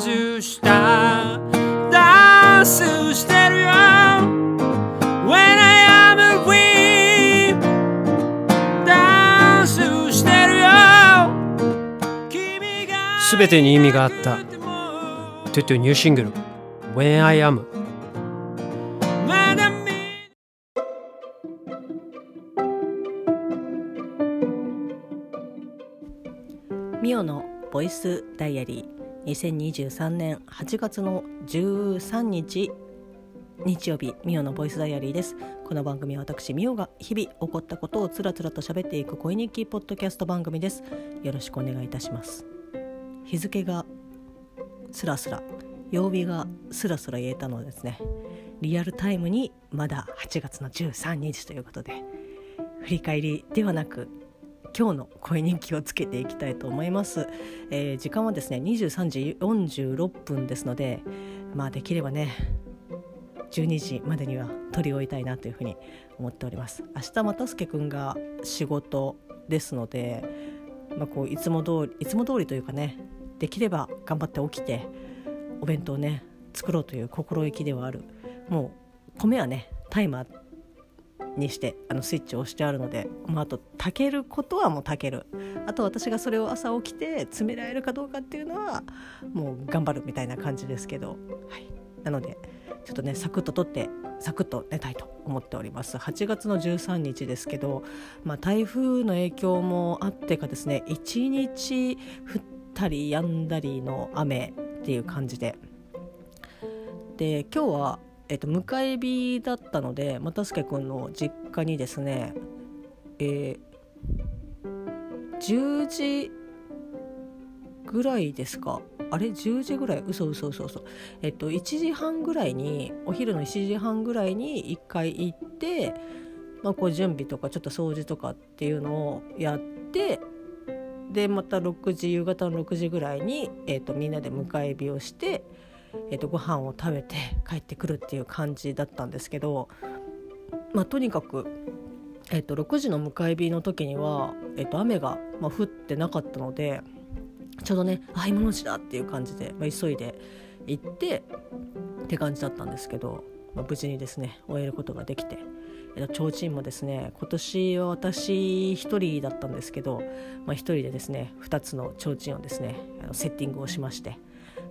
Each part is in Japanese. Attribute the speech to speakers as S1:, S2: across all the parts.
S1: スした。ダンスしてるよ。When I am free ダンスしてるよ。君が全てに意味があった。トゥトゥニューシングル。When I am
S2: ミオのボイスダイアリー。2023年8月の13日日曜日ミオのボイスダイアリーです。この番組は私ミオが日々起こったことをつらつらと喋っていく恋日記ポッドキャスト番組です。よろしくお願いいたします。日付がスラスラ曜日がスラスラ言えたのですね。リアルタイムにまだ8月の13日ということで振り返りではなく今日の声日記をつけていきたいと思います、えー、時間はですね23時46分ですのでまあできればね12時までには取り終えたいなというふうに思っております。明日またすけくんが仕事ですので、まあ、こういつも通りいつも通りというかねできれば頑張って起きてお弁当ね作ろうという心意気ではある。もう米はねタイマーにしてあのスイッチを押してあるので、まあ、あと炊けることはもう炊ける。あと私がそれを朝起きて詰められるかどうかっていうのはもう頑張るみたいな感じですけど、はい、なのでちょっとねサクッと取ってサクッと寝たいと思っております。8月の13日ですけど、まあ、台風の影響もあってかですね1日降ったり止んだりの雨っていう感じで。で今日はえっと、迎え火だったので又助君の実家にですね、えー、10時ぐらいですか。あれ？10時ぐらい？嘘嘘嘘嘘。えっと1時半ぐらいにお昼の1時半ぐらいに1回行って、まあ、こう準備とかちょっと掃除とかっていうのをやってでまた6時夕方の6時ぐらいに、えっと、みんなで迎え火をしてえーと、ご飯を食べて帰ってくるっていう感じだったんですけど、まあ、とにかく、えーと、6時の迎え火の時には、えーと、雨が、まあ、降ってなかったのでちょうどねあ今のうちだっていう感じで、まあ、急いで行ってって感じだったんですけど、まあ、無事にですね終えることができて。提灯もですね今年は私1人だったんですけど、まあ、1人でですね2つの提灯をですねセッティングをしまして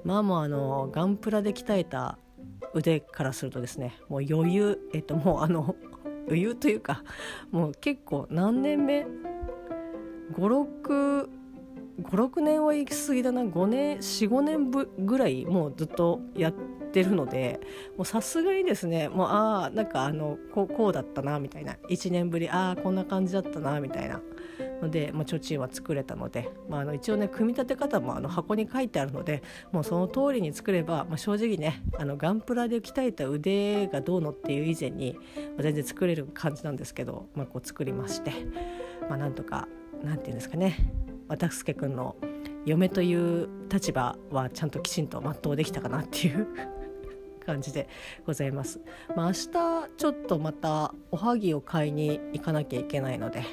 S2: まあもうあのガンプラで鍛えた腕からするとですねもう余裕えっともうあの 余裕というかもう結構何年目？56年は行き過ぎだな。5年45年ぶぐらいもうずっとやってるのでもうさすがにですねもうああなんかあのこうこうだったなみたいな。1年ぶりああこんな感じだったなみたいな。ので、まあ、提灯は作れたので、まあ、あの一応ね組み立て方もあの箱に書いてあるのでもうその通りに作れば、まあ、正直ねあのガンプラで鍛えた腕がどうのっていう以前に、まあ、全然作れる感じなんですけど、まあ、こう作りまして、まあ、なんとかなんて言うんですかね渡助君の嫁という立場はちゃんときちんと全うできたかなっていう 感じでございます。まあ、明日ちょっとまたおはぎを買いに行かなきゃいけないので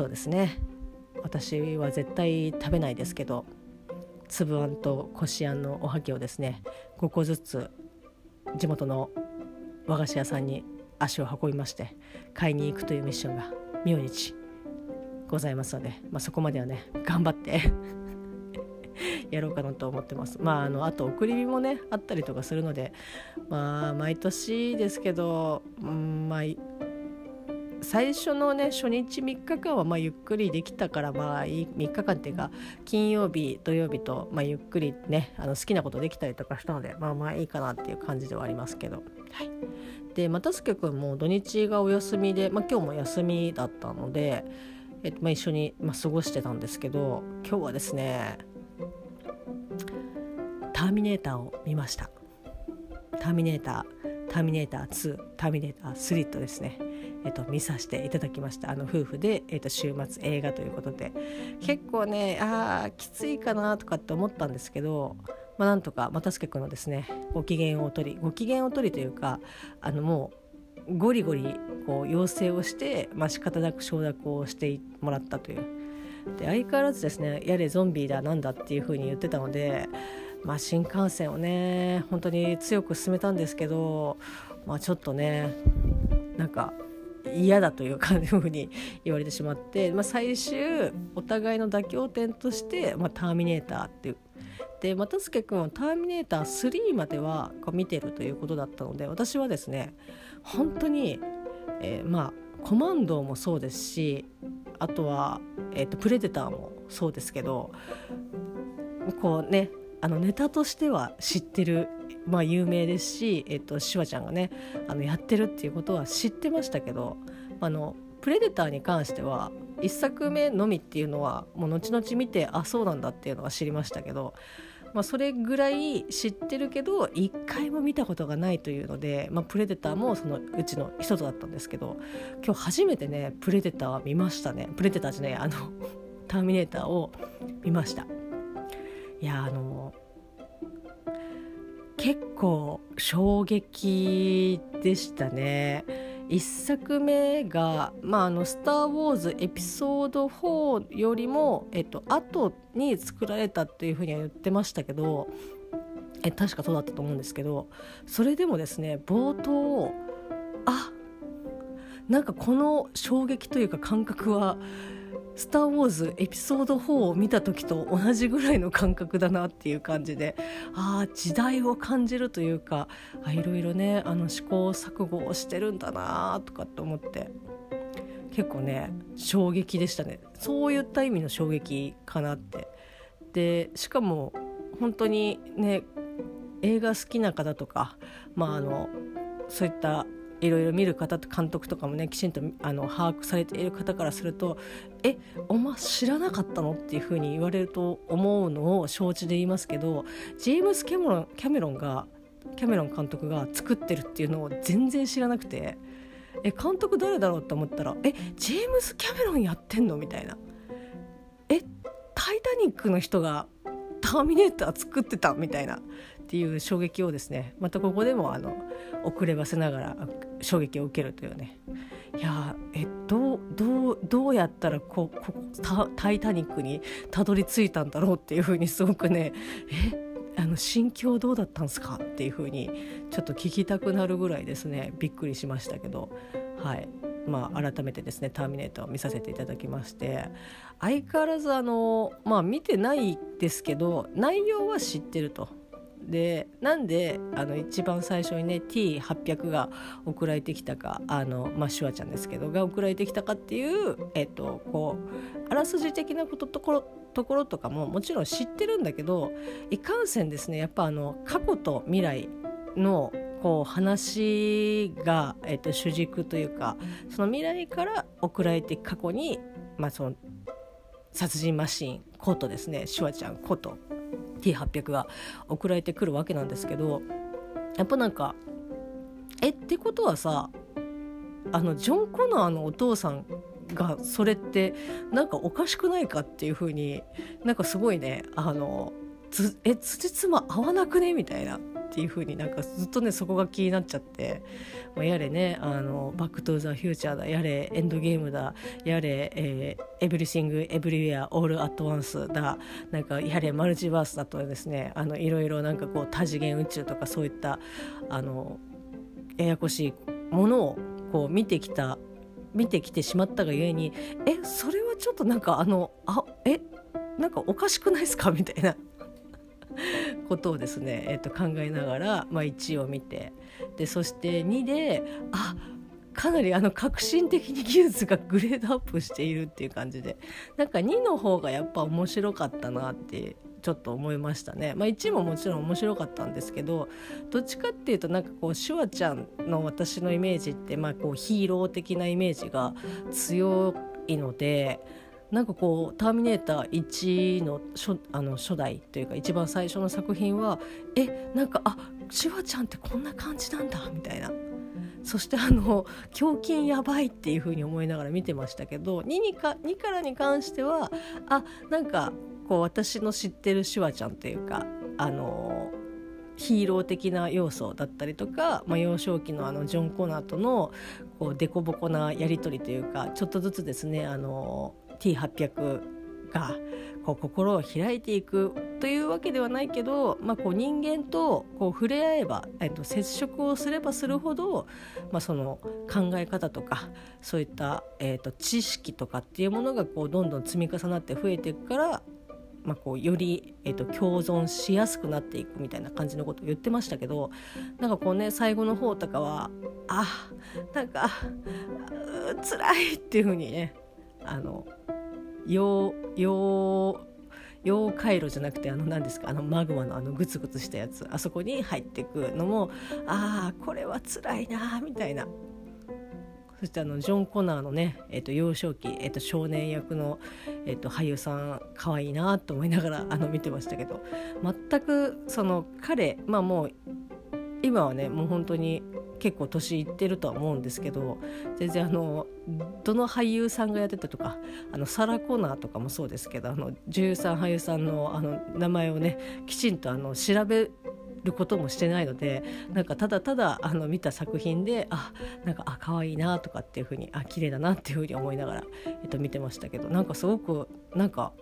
S2: そうですね私は絶対食べないですけど粒あんとこしあんのおはぎをですね5個ずつ地元の和菓子屋さんに足を運びまして買いに行くというミッションが明日ございますので、まあ、そこまではね頑張って やろうかなと思ってます。まあ、あのあと送り火もねあったりとかするのでまあ毎年ですけど、うん、まあ最初のね初日3日間はまあゆっくりできたからまあいい3日間っていうか金曜日土曜日とまあゆっくりねあの好きなことできたりとかしたのでまあまあいいかなっていう感じではありますけど。はい、で又助君も土日がお休みで、まあ、今日も休みだったので、えっとまあ、一緒に、まあ、過ごしてたんですけど今日はですね「ターミネーター」を見ました。ターミネーターターミネーター2ターミネーター3とですねえっと、見させていただきました。あの夫婦で、えっと、週末映画ということで。結構ねああきついかなとかって思ったんですけど、まあ、なんとか又助君のですねご機嫌を取りご機嫌を取りというかあのもうゴリゴリこう要請をして、まあ、仕方なく承諾をしてもらったという。で相変わらずですねやれゾンビだなんだっていう風に言ってたのでまあ、新幹線をね本当に強く進めたんですけど、まあ、ちょっとねなんか嫌だというかふうに言われてしまって、まあ、最終お互いの妥協点として、まあ、ターミネーターっていう。で又助君は「ターミネーター3」までは見てるということだったので私はですね本当に、えー、まあコマンドもそうですしあとは、えーと、プレデターもそうですけどこうねあのネタとしては知ってる、まあ、有名ですし、えーと、シュワちゃんがねあのやってるっていうことは知ってましたけどあのプレデターに関しては1作目のみっていうのはもう後々見てあそうなんだっていうのは知りましたけどまあ、それぐらい知ってるけど一回も見たことがないというので、まあ、プレデターもそのうちの一つだったんですけど今日初めてねプレデター見ましたね。プレデターじゃないあの ターミネーターを見ました。いやあの結構衝撃でしたね。1作目が「まあ、あのスター・ウォーズ」エピソード4よりも、えっと後に作られたっていうふうには言ってましたけどえ確かそうだったと思うんですけどそれでもですね冒頭あなんかこの衝撃というか感覚はスター・ウォーズエピソード4を見た時と同じぐらいの感覚だなっていう感じでああ時代を感じるというかいろいろねあの試行錯誤をしてるんだなとかって思って結構ね衝撃でしたね。そういった意味の衝撃かなって。でしかも本当にね映画好きな方とかまああのそういったいろいろ見る方と監督とかもねきちんとあの把握されている方からすると「えお前知らなかったの?」っていうふうに言われると思うのを承知で言いますけどジェームス・キャメロンキャメロンがキャメロン監督が作ってるっていうのを全然知らなくてえ監督誰だろうと思ったら「えジェームス・キャメロンやってんの?」みたいな「えタイタニックの人がターミネーター作ってた?」みたいなっていう衝撃をですねまたここでもあの遅ればせながら衝撃を受けるというね。いやえどうどうどうやったらここタ「タイタニック」にたどり着いたんだろうっていうふうにすごくねえあの心境どうだったんですかっていうふうにちょっと聞きたくなるぐらいですねびっくりしましたけど。はい。まあ、改めてですね「ターミネーター」を見させていただきまして。相変わらずあのまあ見てないですけど内容は知ってると。でなんであの一番最初にね T800 が送られてきたかあの、まあ、シュワちゃんですけどが送られてきたかっていう、えっと、こうあらすじ的なことところところとかももちろん知ってるんだけどいかんせんですねやっぱあの過去と未来のこう話が、えっと、主軸というかその未来から送られて過去に、まあ、その殺人マシーンことですねシュワちゃんこと。T800 が送られてくるわけなんですけどやっぱなんかえってことはさあのジョン・コナーのお父さんがそれってなんかおかしくないかっていうふうになんかすごいねあのつえ辻褄合わなくねみたいな。っていう風になんかずっとねそこが気になっちゃって、まあ、やれねあの「バック・トゥ・ザ・フューチャー」だやれ「エンドゲーム」だやれ「えー、エブリシング・エブリウェア・オール・アット・ワンス」だなんかやれマルチバースだとですねあのいろいろなんかこう多次元宇宙とかそういったあのややこしいものをこう見てきた見てきてしまったがゆえにえそれはちょっとなんかあのあえなんかおかしくないですか？みたいな。ことをですね、えー、と考えながら、まあ、1を見てでそして2であかなりあの革新的に技術がグレードアップしているっていう感じでなんか2の方がやっぱ面白かったなってちょっと思いましたね、まあ、1ももちろん面白かったんですけどどっちかっていうとなんかこうシュワちゃんの私のイメージって、まあ、こうヒーロー的なイメージが強いので。なんかこう「ターミネーター1の初」あの初代というか一番最初の作品はえなんかあシュワちゃんってこんな感じなんだみたいな。そしてあの 胸筋やばいっていう風に思いながら見てましたけど 2, にか2からに関してはあなんかこう私の知ってるシュワちゃんというかあのヒーロー的な要素だったりとか、まあ、幼少期のあのジョン・コナーとのこう凸凹なやり取りというかちょっとずつですねあの T800 がこう心を開いていくというわけではないけど、まあ、こう人間とこう触れ合えば、えっと、接触をすればするほど、まあ、その考え方とかそういった、えっと、知識とかっていうものがこうどんどん積み重なって増えていくからまあ、こうより、えーと、共存しやすくなっていくみたいな感じのことを言ってましたけどなんかこうね最後の方とかはあなんか辛いっていう風にねあの溶溶溶回路じゃなくてあの何ですか？あのマグマのあのグツグツしたやつ。あそこに入っていくのもああこれは辛いなみたいな。そしてあのジョン・コナーのね、えー、と幼少期、えー、と少年役の、えー、と俳優さん可愛いなと思いながらあの見てましたけど。全くその彼まあもう今はねもう本当に結構年いってるとは思うんですけど全然あのどの俳優さんがやってたとかあのサラ・コナーとかもそうですけどあの女優さん俳優さんのあの名前をねきちんとあの調べることもしてないのでなんかただただあの見た作品であなんかあ可愛いなとかっていうふうにあ綺麗だなっていうふうに思いながら、えっと、見てましたけどなんかすごくなんか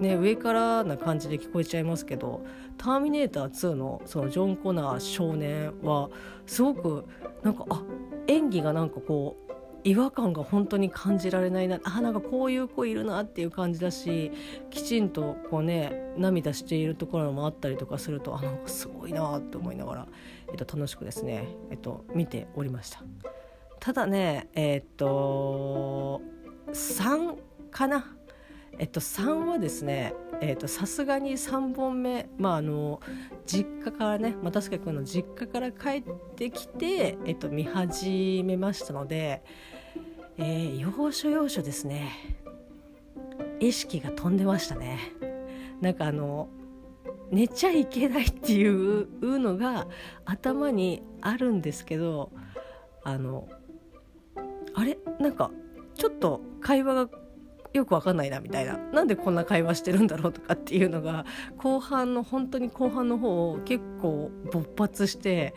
S2: ね、上からな感じで聞こえちゃいますけど「ターミネーター2の」そのジョン・コナー少年はすごくなんかあ演技がなんかこう違和感が本当に感じられないなあなんかこういう子いるなっていう感じだしきちんとこうね涙しているところもあったりとかするとあなんかすごいなって思いながら、えっと、楽しくですね、えっと、見ておりました。ただねえっと3かなえっと3はですねさすがに3本目、まあ、あの実家からね又助君の実家から帰ってきて、えっと、見始めましたので、えー、要所要所ですね意識が飛んでましたね。なんかあの寝ちゃいけないっていうのが頭にあるんですけどあのあれ？なんかちょっと会話がよくわかんないなみたいななんでこんな会話してるんだろうとかっていうのが後半の本当に後半の方結構勃発して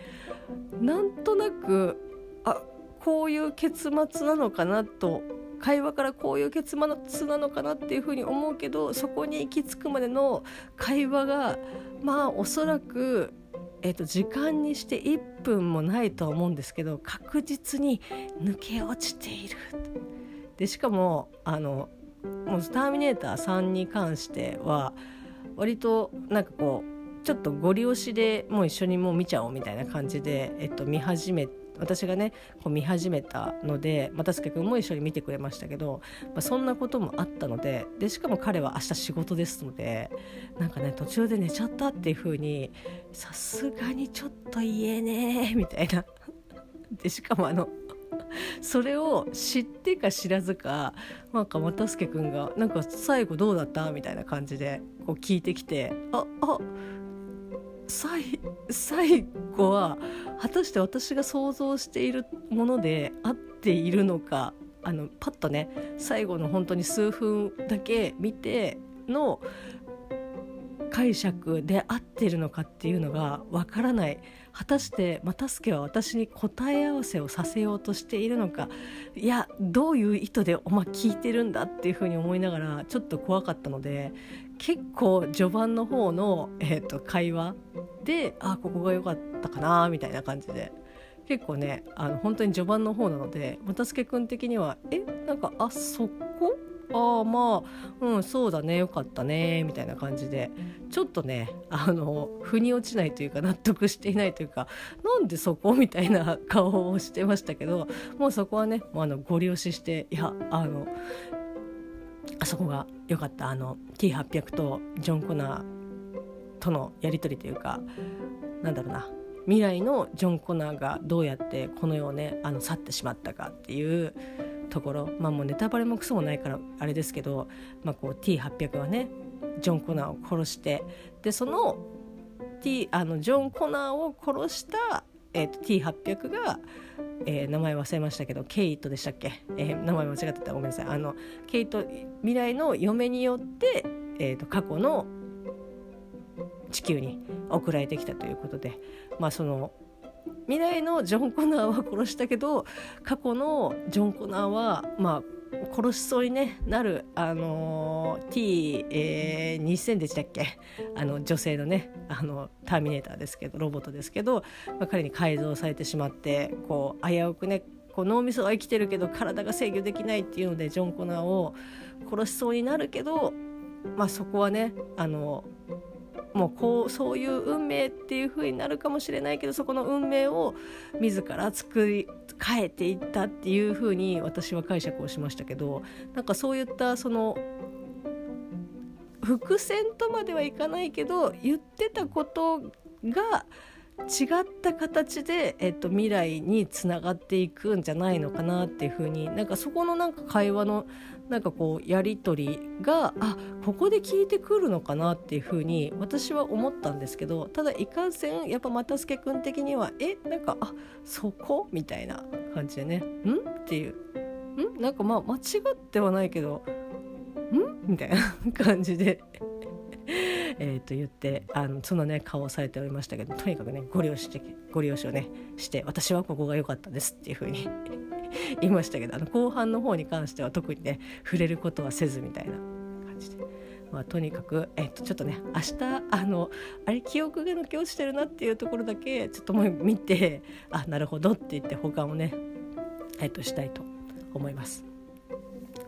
S2: なんとなくあこういう結末なのかなと会話からこういう結末なのかなっていうふうに思うけどそこに行き着くまでの会話がまあおそらく、えー、と時間にして1分もないとは思うんですけど確実に抜け落ちている。でしかもあのもう「ターミネーター3」に関しては割となんかこうちょっとご利用しでもう一緒にもう見ちゃおうみたいな感じで、えっと、見始め私がねこう見始めたので又助君も一緒に見てくれましたけど、まあ、そんなこともあったのででしかも彼は明日仕事ですのでなんかね途中で寝ちゃったっていう風にさすがにちょっと言えねえみたいな。でしかもあの それを知ってか知らずかなんか又助君が「なんか最後どうだった?」みたいな感じでこう聞いてきて「ああ最最後は果たして私が想像しているもので合っているのかあのパッとね最後の本当に数分だけ見ての解釈で合ってるのかっていうのがわからない。果たして又助は私に答え合わせをさせようとしているのか。いやどういう意図でお前聞いてるんだっていうふうに思いながらちょっと怖かったので結構序盤の方の、えーと、会話であここが良かったかなみたいな感じで。結構ねあの本当に序盤の方なので又助君的にはえなんかあそこああまあうんそうだねよかったねみたいな感じで。ちょっとねあの腑に落ちないというか納得していないというかなんでそこみたいな顔をしてましたけどもうそこはねもうあのご利用ししていやあのあそこが良かった。あの T800 とジョン・コナーとのやり取りというかなんだろうな。未来のジョン・コナーがどうやってこの世をねあの去ってしまったかっていうところ。まあもうネタバレもクソもないからあれですけど、まあ、こう T800 はねジョン・コナーを殺して。でその T あのジョン・コナーを殺した、えーと、T800 が、えー、名前忘れましたけどケイトでしたっけ、えー、名前間違ってた。ごめんなさい。あのケイト未来の嫁によって、えーと過去の地球に送られてきたということで。まあその未来のジョン・コナーは殺したけど過去のジョン・コナーはまあ殺しそうに、ね、なる、あのー、T2000、えー、でしたっけ？あの女性のねあのターミネーターですけどロボットですけど、まあ、彼に改造されてしまってこう危うくねこう脳みそは生きてるけど体が制御できないっていうのでジョン・コナーを殺しそうになるけど、まあ、そこはねあのもうこうそういう運命っていう風になるかもしれないけどそこの運命を自ら作り変えていったっていう風に私は解釈をしましたけどなんかそういったその伏線とまではいかないけど言ってたことが違った形で、えっと、未来につながっていくんじゃないのかなっていうふうになんかそこのなんか会話のなんかこうやり取りがあここで聞いてくるのかなっていうふうに私は思ったんですけどただいかんせんやっぱ又助君的にはえなんかあそこみたいな感じでねん？っていう。ん？なんかまあ間違ってはないけどん？みたいな感じで。えと言ってあのそんなね顔をされておりましたけどとにかくねご了承ご了承ねして私はここが良かったですっていう風に 言いましたけどあの後半の方に関しては特にね触れることはせずみたいな感じで。まあ、とにかく、えっと、ちょっとね明日あのあれ記憶が抜け落ちてるなっていうところだけちょっともう見てあなるほどって言って他をね、えっと、したいと思います。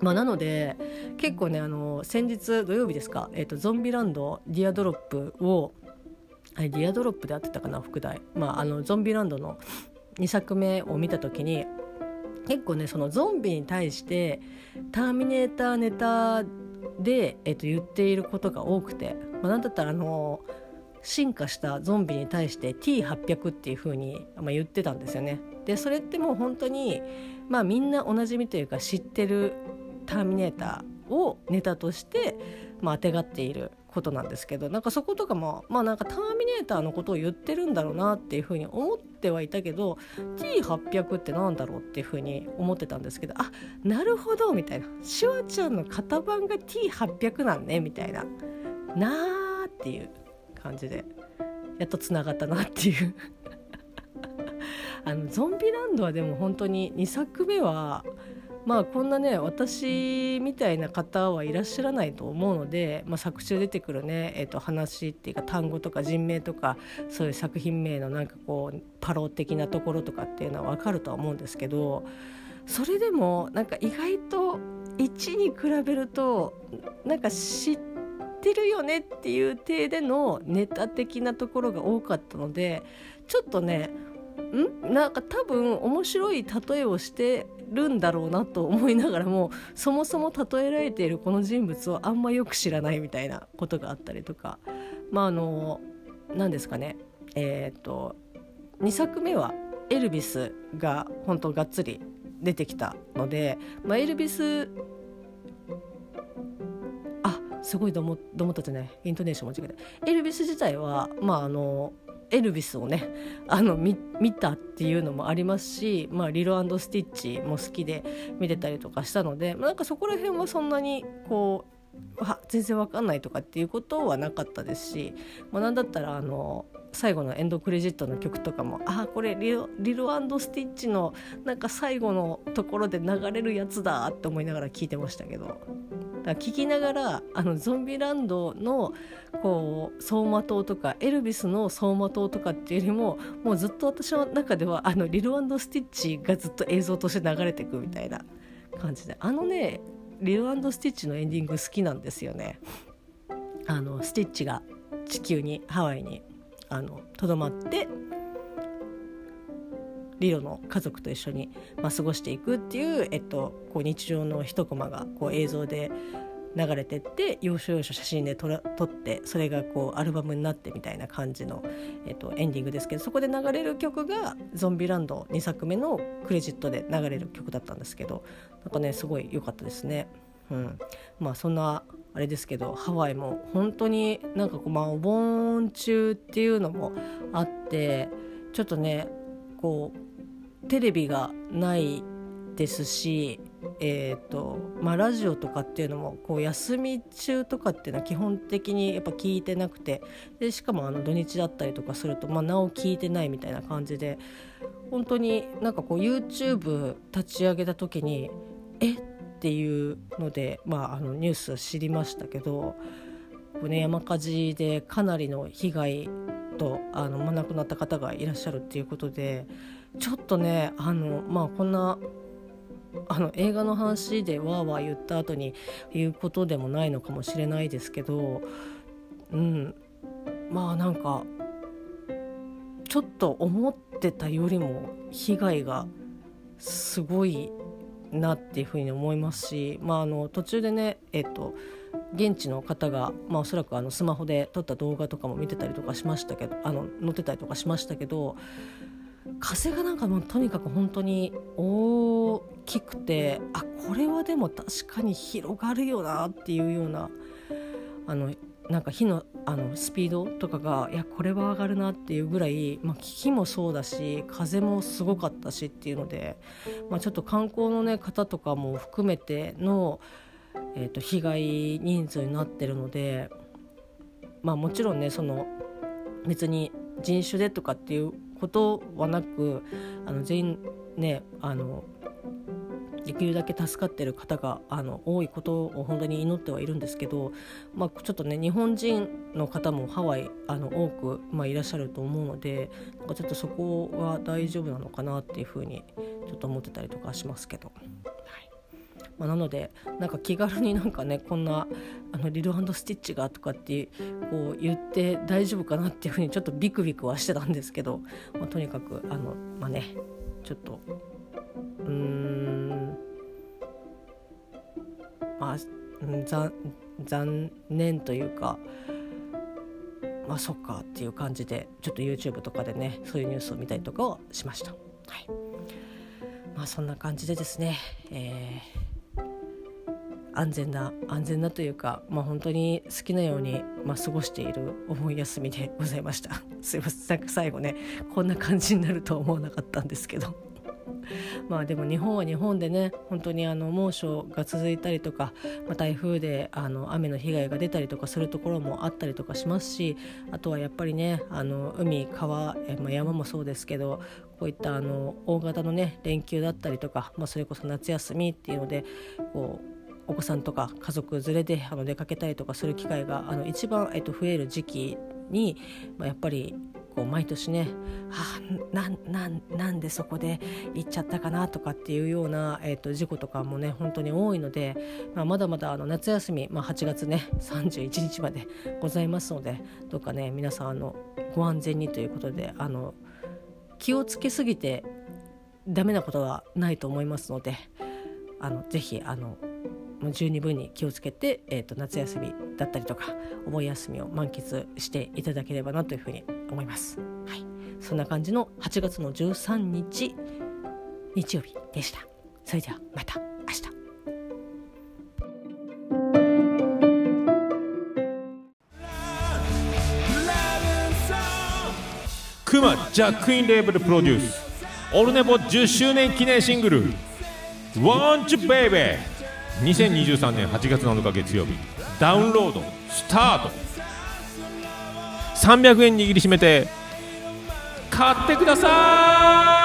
S2: まあ、なので結構ねあの先日土曜日ですか、えーと、ゾンビランドディアドロップをディアドロップであってたかな副題、まあ、あのゾンビランドの2作目を見た時に結構ねそのゾンビに対してターミネーターネタで、えー、と言っていることが多くて、まあ、なんだったらあの進化したゾンビに対して T800 っていう風に、まあ、言ってたんですよね。でそれってもう本当にまあみんなおなじみというか知ってるターミネーターをネタとして、まあ、てがっていることなんですけどなんかそことかもまあなんかターミネーターのことを言ってるんだろうなっていうふうに思ってはいたけど T800 ってなんだろうっていうふうに思ってたんですけどあなるほどみたいな。シュワちゃんの型番が T800 なんねみたいな。なーっていう感じでやっとつながったなっていう。あのゾンビランドはでも本当に2作目はまあこんなね私みたいな方はいらっしゃらないと思うので、まあ、作中出てくるね、えー、と話っていうか単語とか人名とかそういう作品名のなんかこうパロ的なところとかっていうのは分かるとは思うんですけどそれでもなんか意外と1に比べるとなんか知ってるよねっていう体でのネタ的なところが多かったのでちょっとねん？なんか多分面白い例えをしてるんだろうなと思いながらもそもそも例えられているこの人物をあんまよく知らないみたいなことがあったりとか。まああの何ですかね。えっ、と2作目はエルビスが本当がっつり出てきたので、まあ、エルビスあすごいどもどもったじゃない。イントネーション間違えたエルビス自体はまああのエルビスをねあの見たっていうのもありますし、まあ、リロスティッチも好きで見てたりとかしたので、まあ、なんかそこら辺はそんなにこう全然わかんないとかっていうことはなかったですし、まあ、なんだったらあの最後のエンドクレジットの曲とかもあこれリロリロスティッチのなんか最後のところで流れるやつだって思いながら聞いてましたけど。だ聞きながらあのゾンビランドのこう走馬灯とかエルビスの走馬灯とかっていうよりももうずっと私の中ではあのリルスティッチがずっと映像として流れていくみたいな。感じで。あのねリルスティッチのエンディング好きなんですよね。あのスティッチが地球にハワイに。とどまってリロの家族と一緒に、まあ、過ごしていくっていう、えっと、こう日常の一コマがこう映像で流れてって要所要所写真で撮撮ってそれがこうアルバムになってみたいな感じの、えっと、エンディングですけどそこで流れる曲が「ゾンビランド」2作目のクレジットで流れる曲だったんですけどなんかねすごい良かったですね。うん、まあそんなあれですけどハワイも本当になんかこうまあお盆中っていうのもあってちょっとねこうテレビがないですし、えーとまあ、ラジオとかっていうのもこう休み中とかっていうのは基本的にやっぱ聞いてなくてでしかもあの土日だったりとかすると、まあ、なお聞いてないみたいな感じで本当になんかこう YouTube 立ち上げた時にえっ？っていうので、まあ、あのニュース知りましたけど、ね、山火事でかなりの被害とあの、ま、亡くなった方がいらっしゃるっていうことでちょっとねあの、まあ、こんなあの映画の話でわーわー言った後に言うことでもないのかもしれないですけど、うん、まあなんかちょっと思ってたよりも被害がすごいなっていうふうに思いますし、まあ、あの途中でね、えっと、現地の方が、まあ、おそらくあのスマホで撮った動画とかも見てたりとかしましたけどあの載ってたりとかしましたけど風がなんかもうとにかく本当に大きくてあこれはでも確かに広がるよなっていうようなあのなんか火のあのスピードとかがいやこれは上がるなっていうぐらい、まあ、火もそうだし風もすごかったしっていうので、まあ、ちょっと観光の、ね、方とかも含めての、えー、と被害人数になってるので、まあ、もちろんねその別に人種でとかっていうことはなくあの全員ねあのできるだけ助かってる方があの多いことを本当に祈ってはいるんですけど、まあ、ちょっとね日本人の方もハワイあの多く、まあ、いらっしゃると思うのでなんかちょっとそこは大丈夫なのかなっていうふうにちょっと思ってたりとかしますけど。はいまあ、なのでなんか気軽になんかねこんなあのリルスティッチがとかってこう言って大丈夫かなっていうふうにちょっとビクビクはしてたんですけど、まあ、とにかくあのまあねちょっとうーん。まあ残念というかまあそっかっていう感じでちょっと YouTube とかでねそういうニュースを見たりとかをしました。はい。まあ、そんな感じでですね、えー、安全な安全なというか、まあ、本当に好きなように、まあ、過ごしているお盆休みでございました。すいません。最後ねこんな感じになるとは思わなかったんですけど。まあでも日本は日本でね本当にあの猛暑が続いたりとか、まあ、台風であの雨の被害が出たりとかするところもあったりとかしますしあとはやっぱりねあの海川、まあ、山もそうですけどこういったあの大型のね連休だったりとか、まあ、それこそ夏休みっていうのでこうお子さんとか家族連れであの出かけたりとかする機会があの一番、えっと、増える時期に、まあ、やっぱりこう毎年ね、はあ、なななんでそこで行っちゃったかなとかっていうような、えーと、事故とかもね本当に多いので、まあ、まだまだあの夏休み、まあ、8月ね31日までございますのでどうかね皆さんあのご安全にということであの気をつけすぎてダメなことはないと思いますのであのぜひあの十二分に気をつけて、えーと、夏休みだったりとかお盆休みを満喫していただければなというふうに思います。はい、そんな感じの8月の13日日曜日でした。それではまた明日。
S1: クマジャックインレーベルプロデュースオルネポ10周年記念シングル「Want You Baby」2023年8月7日月曜日ダウンロードスタート。300円握りしめて買ってください!